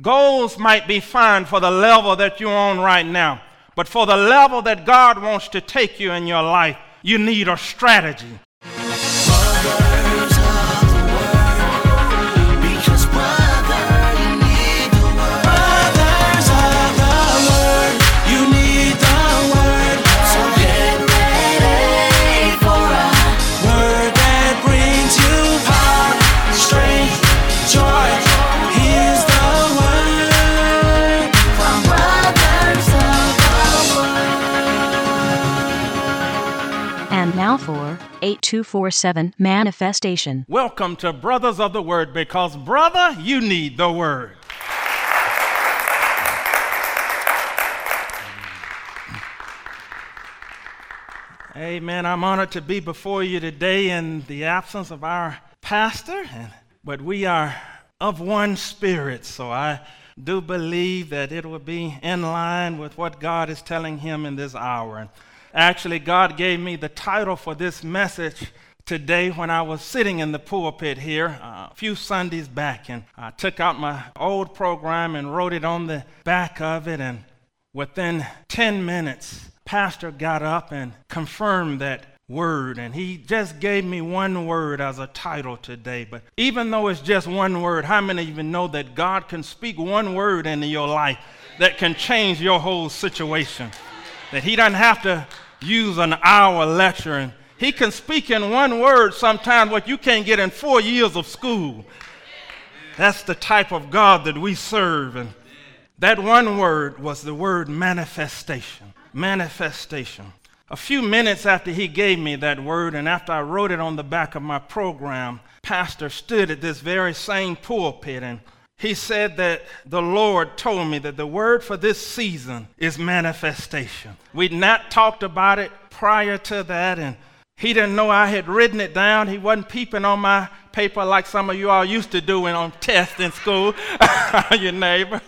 Goals might be fine for the level that you're on right now, but for the level that God wants to take you in your life, you need a strategy. 8247 Manifestation. Welcome to Brothers of the Word because, brother, you need the Word. Amen. I'm honored to be before you today in the absence of our pastor, but we are of one spirit, so I do believe that it will be in line with what God is telling him in this hour. Actually, God gave me the title for this message today when I was sitting in the pulpit here uh, a few Sundays back. And I took out my old program and wrote it on the back of it. And within 10 minutes, Pastor got up and confirmed that word. And he just gave me one word as a title today. But even though it's just one word, how many even know that God can speak one word into your life that can change your whole situation? That he doesn't have to use an hour lecturing. He can speak in one word sometimes what you can't get in four years of school. That's the type of God that we serve. And that one word was the word manifestation. Manifestation. A few minutes after he gave me that word, and after I wrote it on the back of my program, Pastor stood at this very same pulpit and he said that the Lord told me that the word for this season is manifestation. We'd not talked about it prior to that, and he didn't know I had written it down. He wasn't peeping on my paper like some of you all used to do doing on tests in school, your neighbor.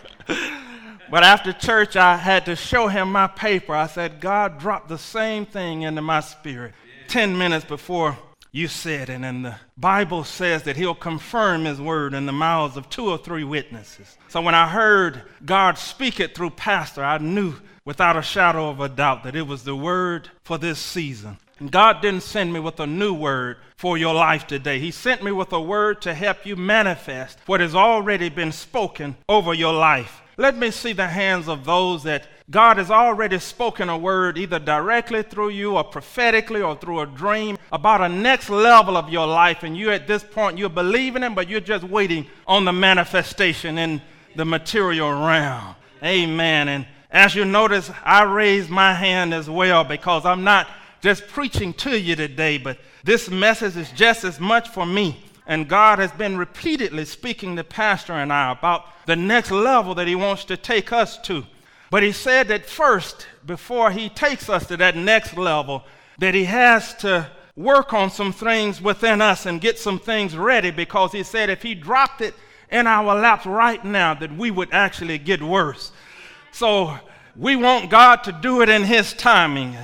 But after church, I had to show him my paper. I said, God dropped the same thing into my spirit 10 minutes before you said it. And the Bible says that he'll confirm his word in the mouths of two or three witnesses. So when I heard God speak it through Pastor, I knew without a shadow of a doubt that it was the word for this season. And God didn't send me with a new word for your life today. He sent me with a word to help you manifest what has already been spoken over your life. Let me see the hands of those that God has already spoken a word, either directly through you or prophetically or through a dream, about a next level of your life. And you, at this point, you're believing Him, but you're just waiting on the manifestation in the material realm. Amen. And as you notice, I raised my hand as well because I'm not just preaching to you today, but this message is just as much for me and God has been repeatedly speaking to Pastor and I about the next level that He wants to take us to. But He said that first, before He takes us to that next level, that He has to work on some things within us and get some things ready because He said if He dropped it in our laps right now, that we would actually get worse. So we want God to do it in His timing.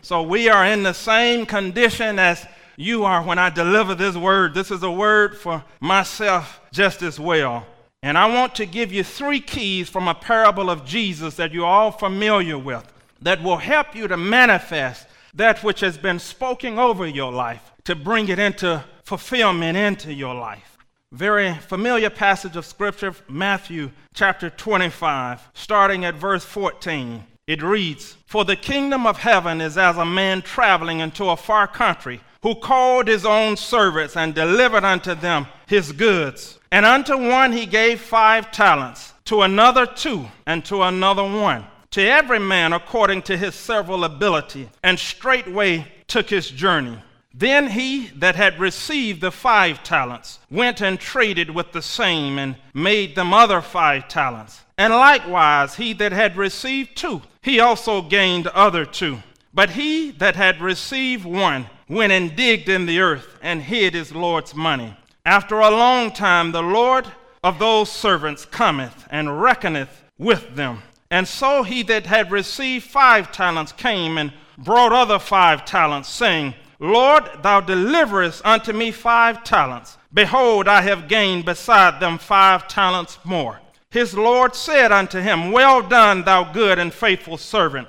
So we are in the same condition as you are when I deliver this word. This is a word for myself just as well. And I want to give you three keys from a parable of Jesus that you're all familiar with that will help you to manifest that which has been spoken over your life, to bring it into fulfillment into your life. Very familiar passage of scripture, Matthew chapter 25, starting at verse 14. It reads, For the kingdom of heaven is as a man traveling into a far country who called his own servants and delivered unto them his goods. And unto one he gave five talents, to another two, and to another one, to every man according to his several ability, and straightway took his journey. Then he that had received the five talents went and traded with the same, and made them other five talents. And likewise he that had received two, he also gained other two. But he that had received one, went and digged in the earth and hid his Lord's money. After a long time, the Lord of those servants cometh and reckoneth with them. And so he that had received five talents came and brought other five talents, saying, Lord, thou deliverest unto me five talents. Behold, I have gained beside them five talents more. His Lord said unto him, Well done, thou good and faithful servant.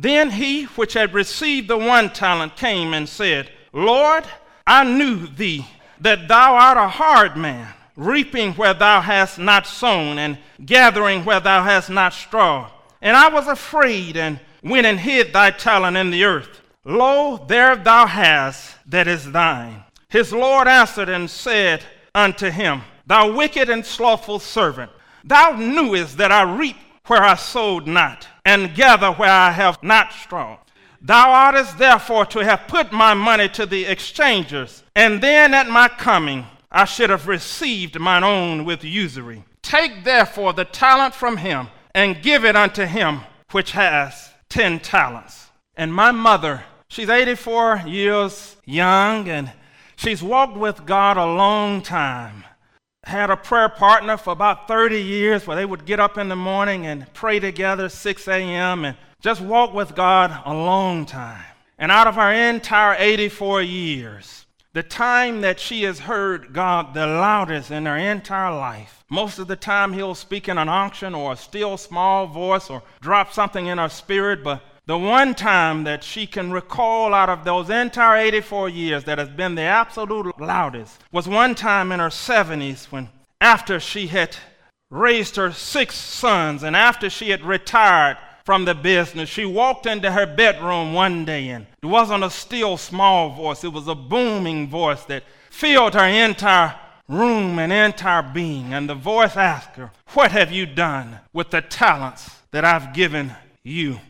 Then he which had received the one talent came and said, Lord, I knew thee, that thou art a hard man, reaping where thou hast not sown, and gathering where thou hast not strawed. And I was afraid, and went and hid thy talent in the earth. Lo, there thou hast that is thine. His Lord answered and said unto him, Thou wicked and slothful servant, thou knewest that I reap where I sowed not, and gather where I have not strawed. Thou oughtest therefore to have put my money to the exchangers, and then at my coming I should have received mine own with usury. Take therefore the talent from him, and give it unto him which has ten talents. And my mother, she's 84 years young, and she's walked with God a long time had a prayer partner for about 30 years where they would get up in the morning and pray together 6 a.m. and just walk with God a long time. And out of our entire 84 years, the time that she has heard God the loudest in her entire life, most of the time he'll speak in an unction or a still small voice or drop something in her spirit, but the one time that she can recall out of those entire 84 years that has been the absolute loudest was one time in her 70s when, after she had raised her six sons and after she had retired from the business, she walked into her bedroom one day and it wasn't a still small voice, it was a booming voice that filled her entire room and entire being. And the voice asked her, What have you done with the talents that I've given you?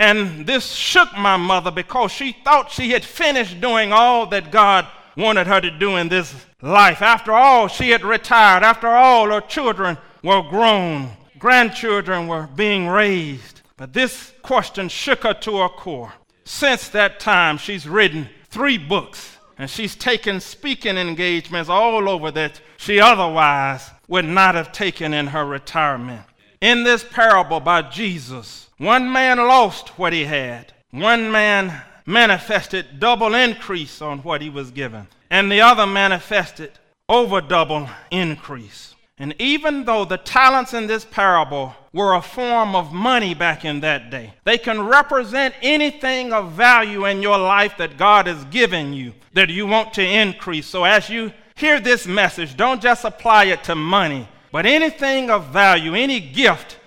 And this shook my mother because she thought she had finished doing all that God wanted her to do in this life. After all, she had retired. After all, her children were grown, grandchildren were being raised. But this question shook her to her core. Since that time, she's written three books and she's taken speaking engagements all over that she otherwise would not have taken in her retirement. In this parable by Jesus, one man lost what he had. One man manifested double increase on what he was given. And the other manifested over double increase. And even though the talents in this parable were a form of money back in that day, they can represent anything of value in your life that God has given you that you want to increase. So as you hear this message, don't just apply it to money, but anything of value, any gift,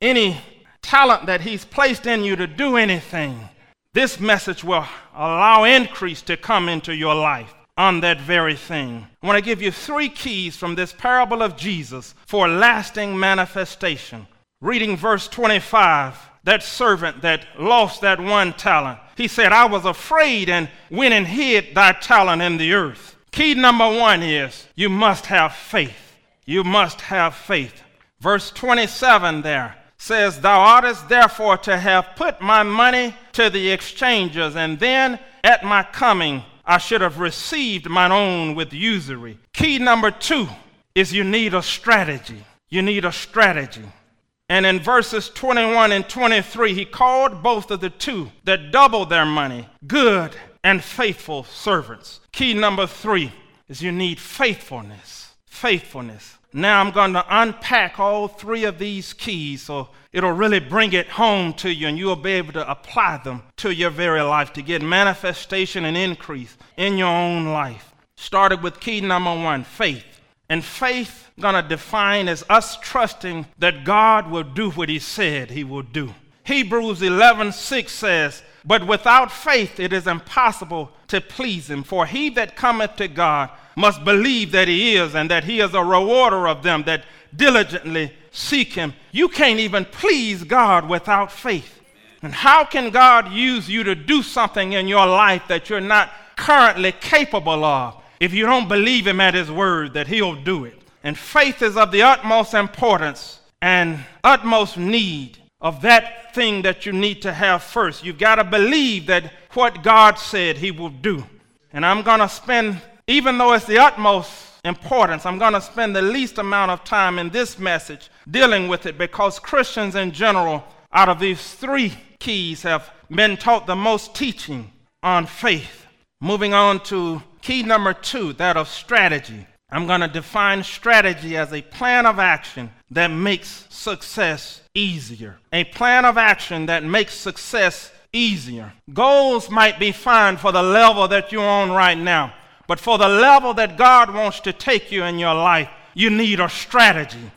any talent that He's placed in you to do anything, this message will allow increase to come into your life on that very thing. I want to give you three keys from this parable of Jesus for lasting manifestation. Reading verse 25, that servant that lost that one talent, he said, I was afraid and went and hid thy talent in the earth. Key number one is you must have faith. You must have faith. Verse 27 there says, Thou oughtest therefore to have put my money to the exchangers, and then at my coming I should have received mine own with usury. Key number two is you need a strategy. You need a strategy. And in verses 21 and 23, he called both of the two that doubled their money good and faithful servants. Key number three is you need faithfulness. Faithfulness. Now I'm going to unpack all three of these keys so it'll really bring it home to you and you'll be able to apply them to your very life to get manifestation and increase in your own life. Started with key number one faith. And faith, to define as us trusting that God will do what He said He will do. Hebrews 11 6 says, But without faith it is impossible to please Him. For he that cometh to God must believe that he is and that he is a rewarder of them that diligently seek him. You can't even please God without faith. And how can God use you to do something in your life that you're not currently capable of if you don't believe him at his word that he'll do it? And faith is of the utmost importance and utmost need of that thing that you need to have first. You've got to believe that what God said He will do. And I'm going to spend, even though it's the utmost importance, I'm going to spend the least amount of time in this message dealing with it because Christians in general, out of these three keys, have been taught the most teaching on faith. Moving on to key number two, that of strategy. I'm going to define strategy as a plan of action that makes success easier. A plan of action that makes success easier. Goals might be fine for the level that you're on right now, but for the level that God wants to take you in your life, you need a strategy.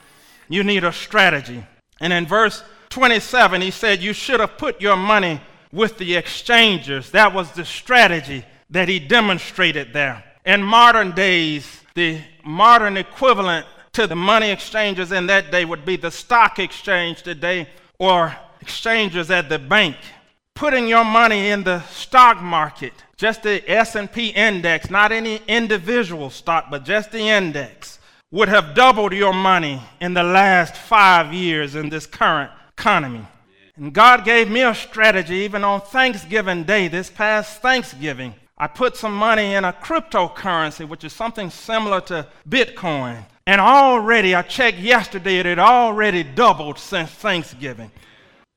You need a strategy. And in verse 27, he said, You should have put your money with the exchangers. That was the strategy that he demonstrated there. In modern days, the modern equivalent to the money exchanges in that day would be the stock exchange today or exchanges at the bank. Putting your money in the stock market, just the S&P index, not any individual stock, but just the index, would have doubled your money in the last 5 years in this current economy. And God gave me a strategy even on Thanksgiving Day, this past Thanksgiving. I put some money in a cryptocurrency, which is something similar to Bitcoin. And already, I checked yesterday, it had already doubled since Thanksgiving.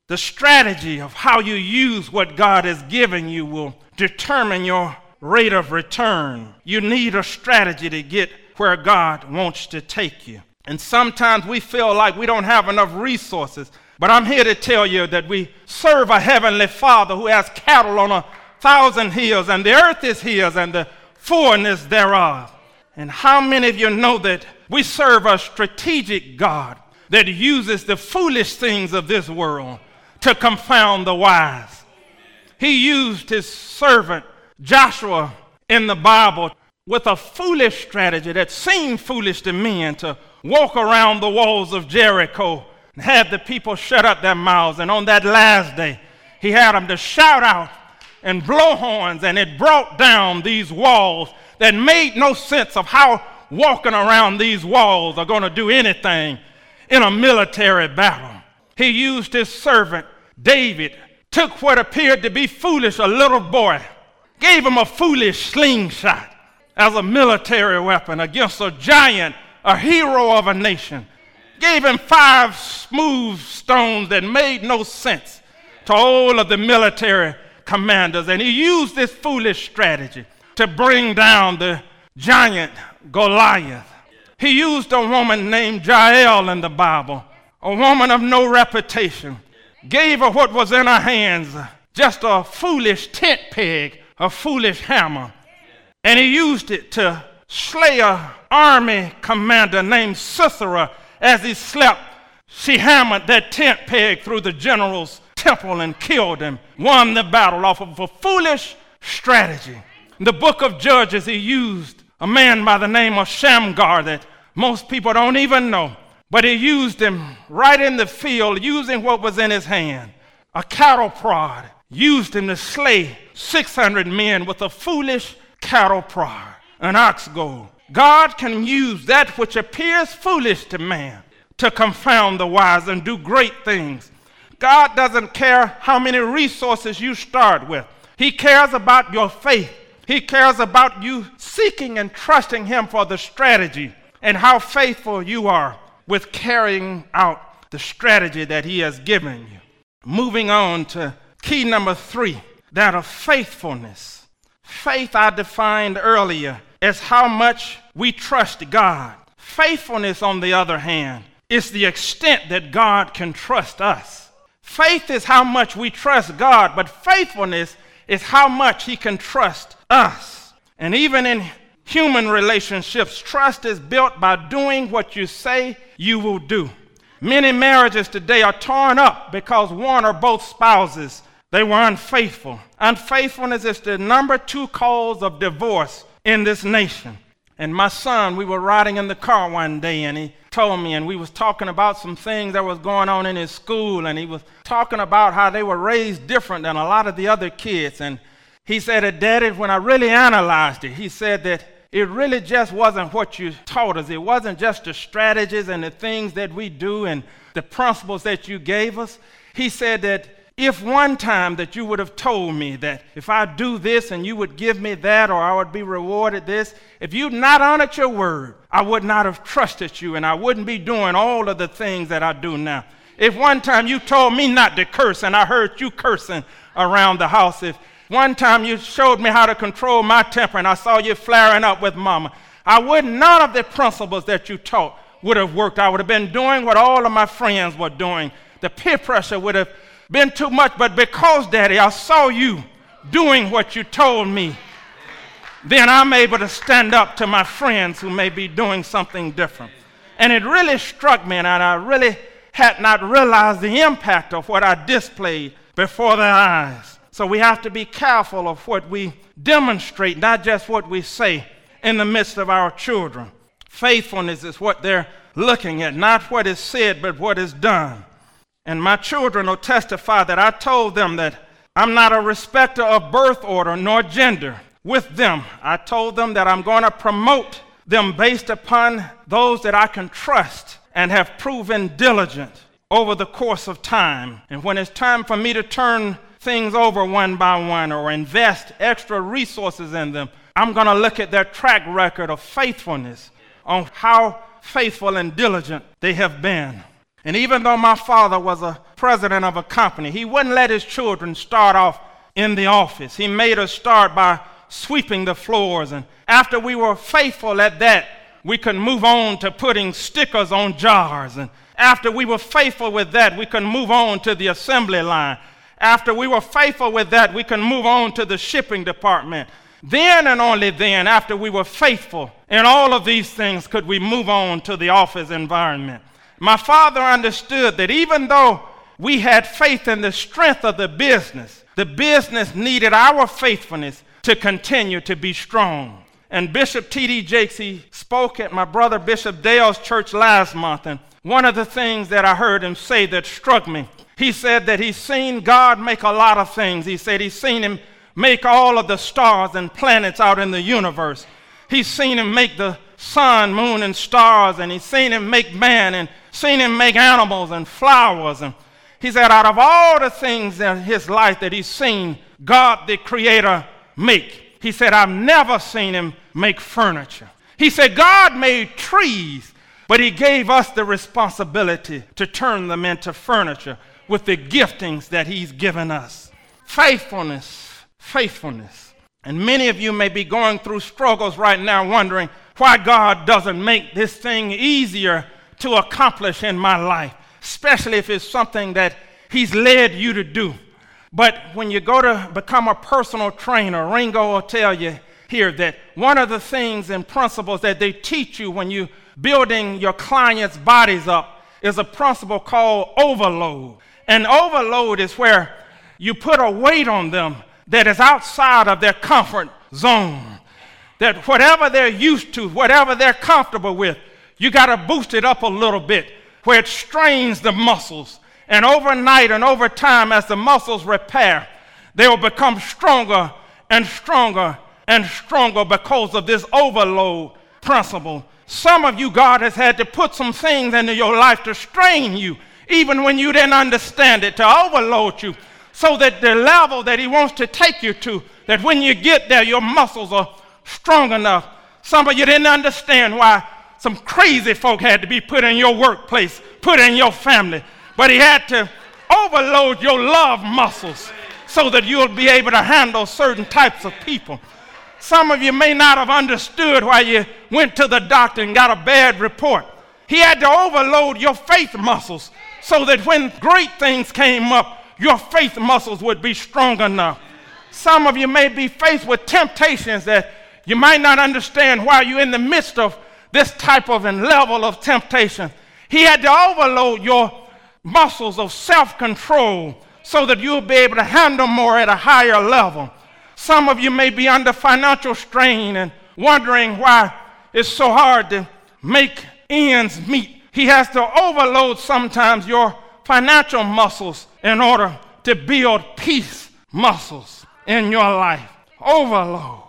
The strategy of how you use what God has given you will determine your rate of return. You need a strategy to get where God wants to take you. And sometimes we feel like we don't have enough resources. But I'm here to tell you that we serve a heavenly Father who has cattle on a thousand hills, and the earth is his, and the fullness thereof. And how many of you know that we serve a strategic God that uses the foolish things of this world to confound the wise? He used his servant Joshua in the Bible with a foolish strategy that seemed foolish to men to walk around the walls of Jericho and have the people shut up their mouths. And on that last day, he had them to shout out and blow horns, and it brought down these walls that made no sense of how walking around these walls are going to do anything in a military battle. He used his servant, David, took what appeared to be foolish, a little boy, gave him a foolish slingshot as a military weapon against a giant, a hero of a nation. Gave him five smooth stones that made no sense to all of the military commanders, and he used this foolish strategy to bring down the giant Goliath. He used a woman named Jael in the Bible, a woman of no reputation, gave her what was in her hands, just a foolish tent peg, a foolish hammer, and he used it to slay a army commander named Sisera as he slept. She hammered that tent peg through the general's temple and killed him, won the battle off of a foolish strategy. In the book of Judges, he used a man by the name of Shamgar that most people don't even know, but he used him right in the field, using what was in his hand a cattle prod, used him to slay 600 men with a foolish cattle prod, an ox goad. God can use that which appears foolish to man to confound the wise and do great things God doesn't care how many resources you start with. He cares about your faith. He cares about you seeking and trusting Him for the strategy and how faithful you are with carrying out the strategy that He has given you. Moving on to key number three that of faithfulness. Faith, I defined earlier, as how much we trust God. Faithfulness, on the other hand, is the extent that God can trust us. Faith is how much we trust God, but faithfulness is how much He can trust us. And even in human relationships, trust is built by doing what you say you will do. Many marriages today are torn up because one or both spouses they were unfaithful. Unfaithfulness is the number two cause of divorce in this nation. And my son, we were riding in the car one day and he told me and we was talking about some things that was going on in his school and he was talking about how they were raised different than a lot of the other kids and he said that daddy when i really analyzed it he said that it really just wasn't what you taught us it wasn't just the strategies and the things that we do and the principles that you gave us. He said that if one time that you would have told me that if I do this and you would give me that or I would be rewarded this, if you'd not honored your word, I would not have trusted you and I wouldn't be doing all of the things that I do now. If one time you told me not to curse and I heard you cursing around the house, if one time you showed me how to control my temper and I saw you flaring up with mama, I would none of the principles that you taught would have worked. I would have been doing what all of my friends were doing. The peer pressure would have been too much, but because, Daddy, I saw you doing what you told me, then I'm able to stand up to my friends who may be doing something different. And it really struck me, and I really had not realized the impact of what I displayed before their eyes. So we have to be careful of what we demonstrate, not just what we say in the midst of our children. Faithfulness is what they're looking at, not what is said, but what is done. And my children will testify that I told them that I'm not a respecter of birth order nor gender with them. I told them that I'm going to promote them based upon those that I can trust and have proven diligent over the course of time. And when it's time for me to turn things over one by one or invest extra resources in them, I'm going to look at their track record of faithfulness on how faithful and diligent they have been. And even though my father was a president of a company, he wouldn't let his children start off in the office. He made us start by sweeping the floors. And after we were faithful at that, we could move on to putting stickers on jars. And after we were faithful with that, we could move on to the assembly line. After we were faithful with that, we could move on to the shipping department. Then and only then, after we were faithful in all of these things, could we move on to the office environment. My father understood that even though we had faith in the strength of the business, the business needed our faithfulness to continue to be strong. And Bishop T.D. Jakes, he spoke at my brother Bishop Dale's church last month. And one of the things that I heard him say that struck me, he said that he's seen God make a lot of things. He said he's seen him make all of the stars and planets out in the universe. He's seen him make the sun, moon, and stars, and he's seen him make man and seen him make animals and flowers. And he said, out of all the things in his life that he's seen God the Creator make, he said, I've never seen him make furniture. He said, God made trees, but he gave us the responsibility to turn them into furniture with the giftings that he's given us. Faithfulness, faithfulness. And many of you may be going through struggles right now, wondering why God doesn't make this thing easier to accomplish in my life, especially if it's something that He's led you to do. But when you go to become a personal trainer, Ringo will tell you here that one of the things and principles that they teach you when you're building your clients' bodies up is a principle called overload. And overload is where you put a weight on them that is outside of their comfort zone. That whatever they're used to, whatever they're comfortable with, you got to boost it up a little bit where it strains the muscles. And overnight and over time, as the muscles repair, they will become stronger and stronger and stronger because of this overload principle. Some of you, God has had to put some things into your life to strain you, even when you didn't understand it, to overload you, so that the level that He wants to take you to, that when you get there, your muscles are strong enough. Some of you didn't understand why some crazy folk had to be put in your workplace, put in your family. But he had to overload your love muscles so that you'll be able to handle certain types of people. Some of you may not have understood why you went to the doctor and got a bad report. He had to overload your faith muscles so that when great things came up, your faith muscles would be strong enough. Some of you may be faced with temptations that you might not understand why you're in the midst of this type of and level of temptation. He had to overload your muscles of self control so that you'll be able to handle more at a higher level. Some of you may be under financial strain and wondering why it's so hard to make ends meet. He has to overload sometimes your financial muscles in order to build peace muscles in your life. Overload.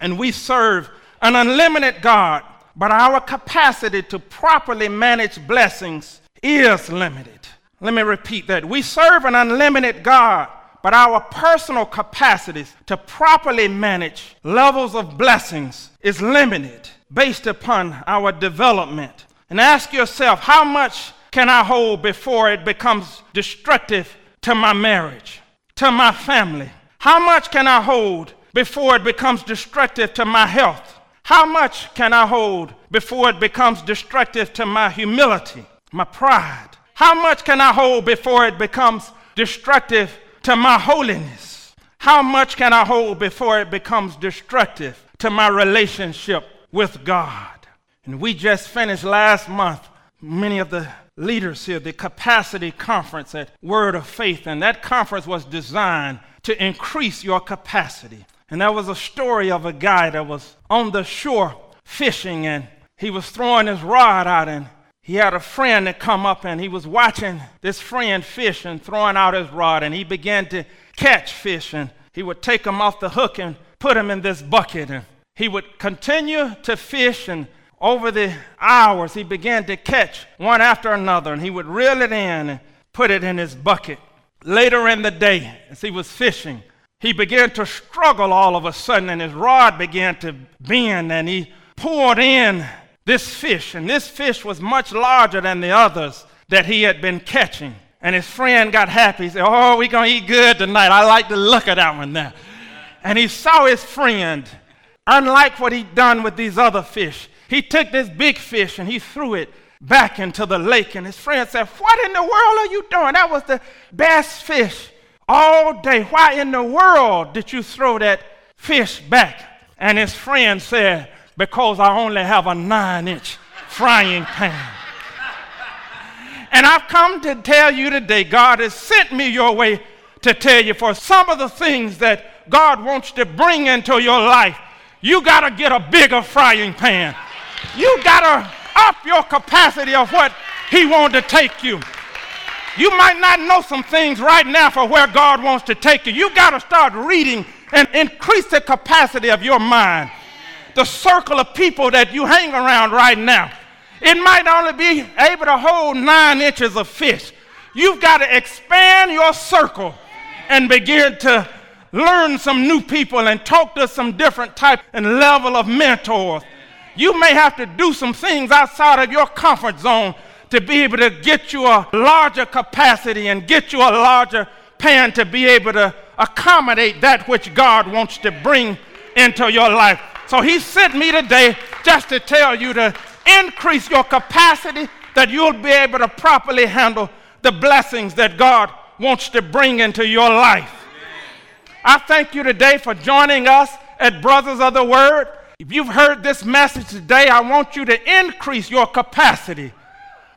And we serve an unlimited God but our capacity to properly manage blessings is limited. Let me repeat that. We serve an unlimited God, but our personal capacities to properly manage levels of blessings is limited based upon our development. And ask yourself, how much can I hold before it becomes destructive to my marriage, to my family? How much can I hold before it becomes destructive to my health? How much can I hold before it becomes destructive to my humility, my pride? How much can I hold before it becomes destructive to my holiness? How much can I hold before it becomes destructive to my relationship with God? And we just finished last month, many of the leaders here, the capacity conference at Word of Faith, and that conference was designed to increase your capacity. And there was a story of a guy that was on the shore fishing and he was throwing his rod out and he had a friend that come up and he was watching this friend fish and throwing out his rod and he began to catch fish and he would take them off the hook and put them in this bucket and he would continue to fish and over the hours he began to catch one after another and he would reel it in and put it in his bucket. Later in the day as he was fishing he began to struggle all of a sudden, and his rod began to bend, and he poured in this fish. And this fish was much larger than the others that he had been catching. And his friend got happy. He said, Oh, we're going to eat good tonight. I like the look of that one now. And he saw his friend, unlike what he'd done with these other fish. He took this big fish and he threw it back into the lake. And his friend said, What in the world are you doing? That was the best fish all day. Why in the world did you throw that fish back? And his friend said, Because I only have a nine inch frying pan. And I've come to tell you today, God has sent me your way to tell you for some of the things that God wants to bring into your life, you got to get a bigger frying pan. You got to up your capacity of what He wanted to take you. You might not know some things right now for where God wants to take you. You got to start reading and increase the capacity of your mind. The circle of people that you hang around right now. It might only be able to hold nine inches of fish. You've got to expand your circle and begin to learn some new people and talk to some different type and level of mentors. You may have to do some things outside of your comfort zone to be able to get you a larger capacity and get you a larger pan to be able to accommodate that which God wants to bring into your life. So he sent me today just to tell you to increase your capacity that you'll be able to properly handle the blessings that God wants to bring into your life. I thank you today for joining us at Brothers of the Word. If you've heard this message today, I want you to increase your capacity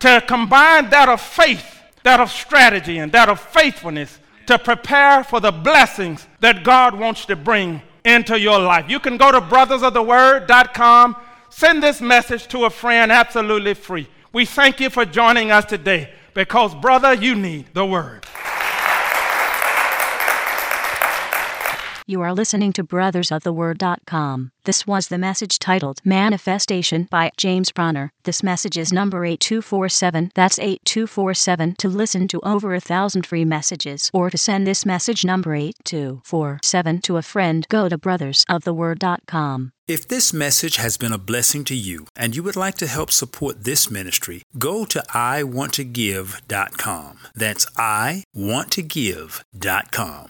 to combine that of faith, that of strategy, and that of faithfulness to prepare for the blessings that God wants to bring into your life. You can go to brothersoftheword.com, send this message to a friend absolutely free. We thank you for joining us today because, brother, you need the word. You are listening to brothersoftheword.com. This was the message titled Manifestation by James Bronner. This message is number 8247. That's 8247 to listen to over a thousand free messages or to send this message number 8247 to a friend. Go to brothersoftheword.com. If this message has been a blessing to you and you would like to help support this ministry, go to iwanttogive.com. That's iwanttogive.com.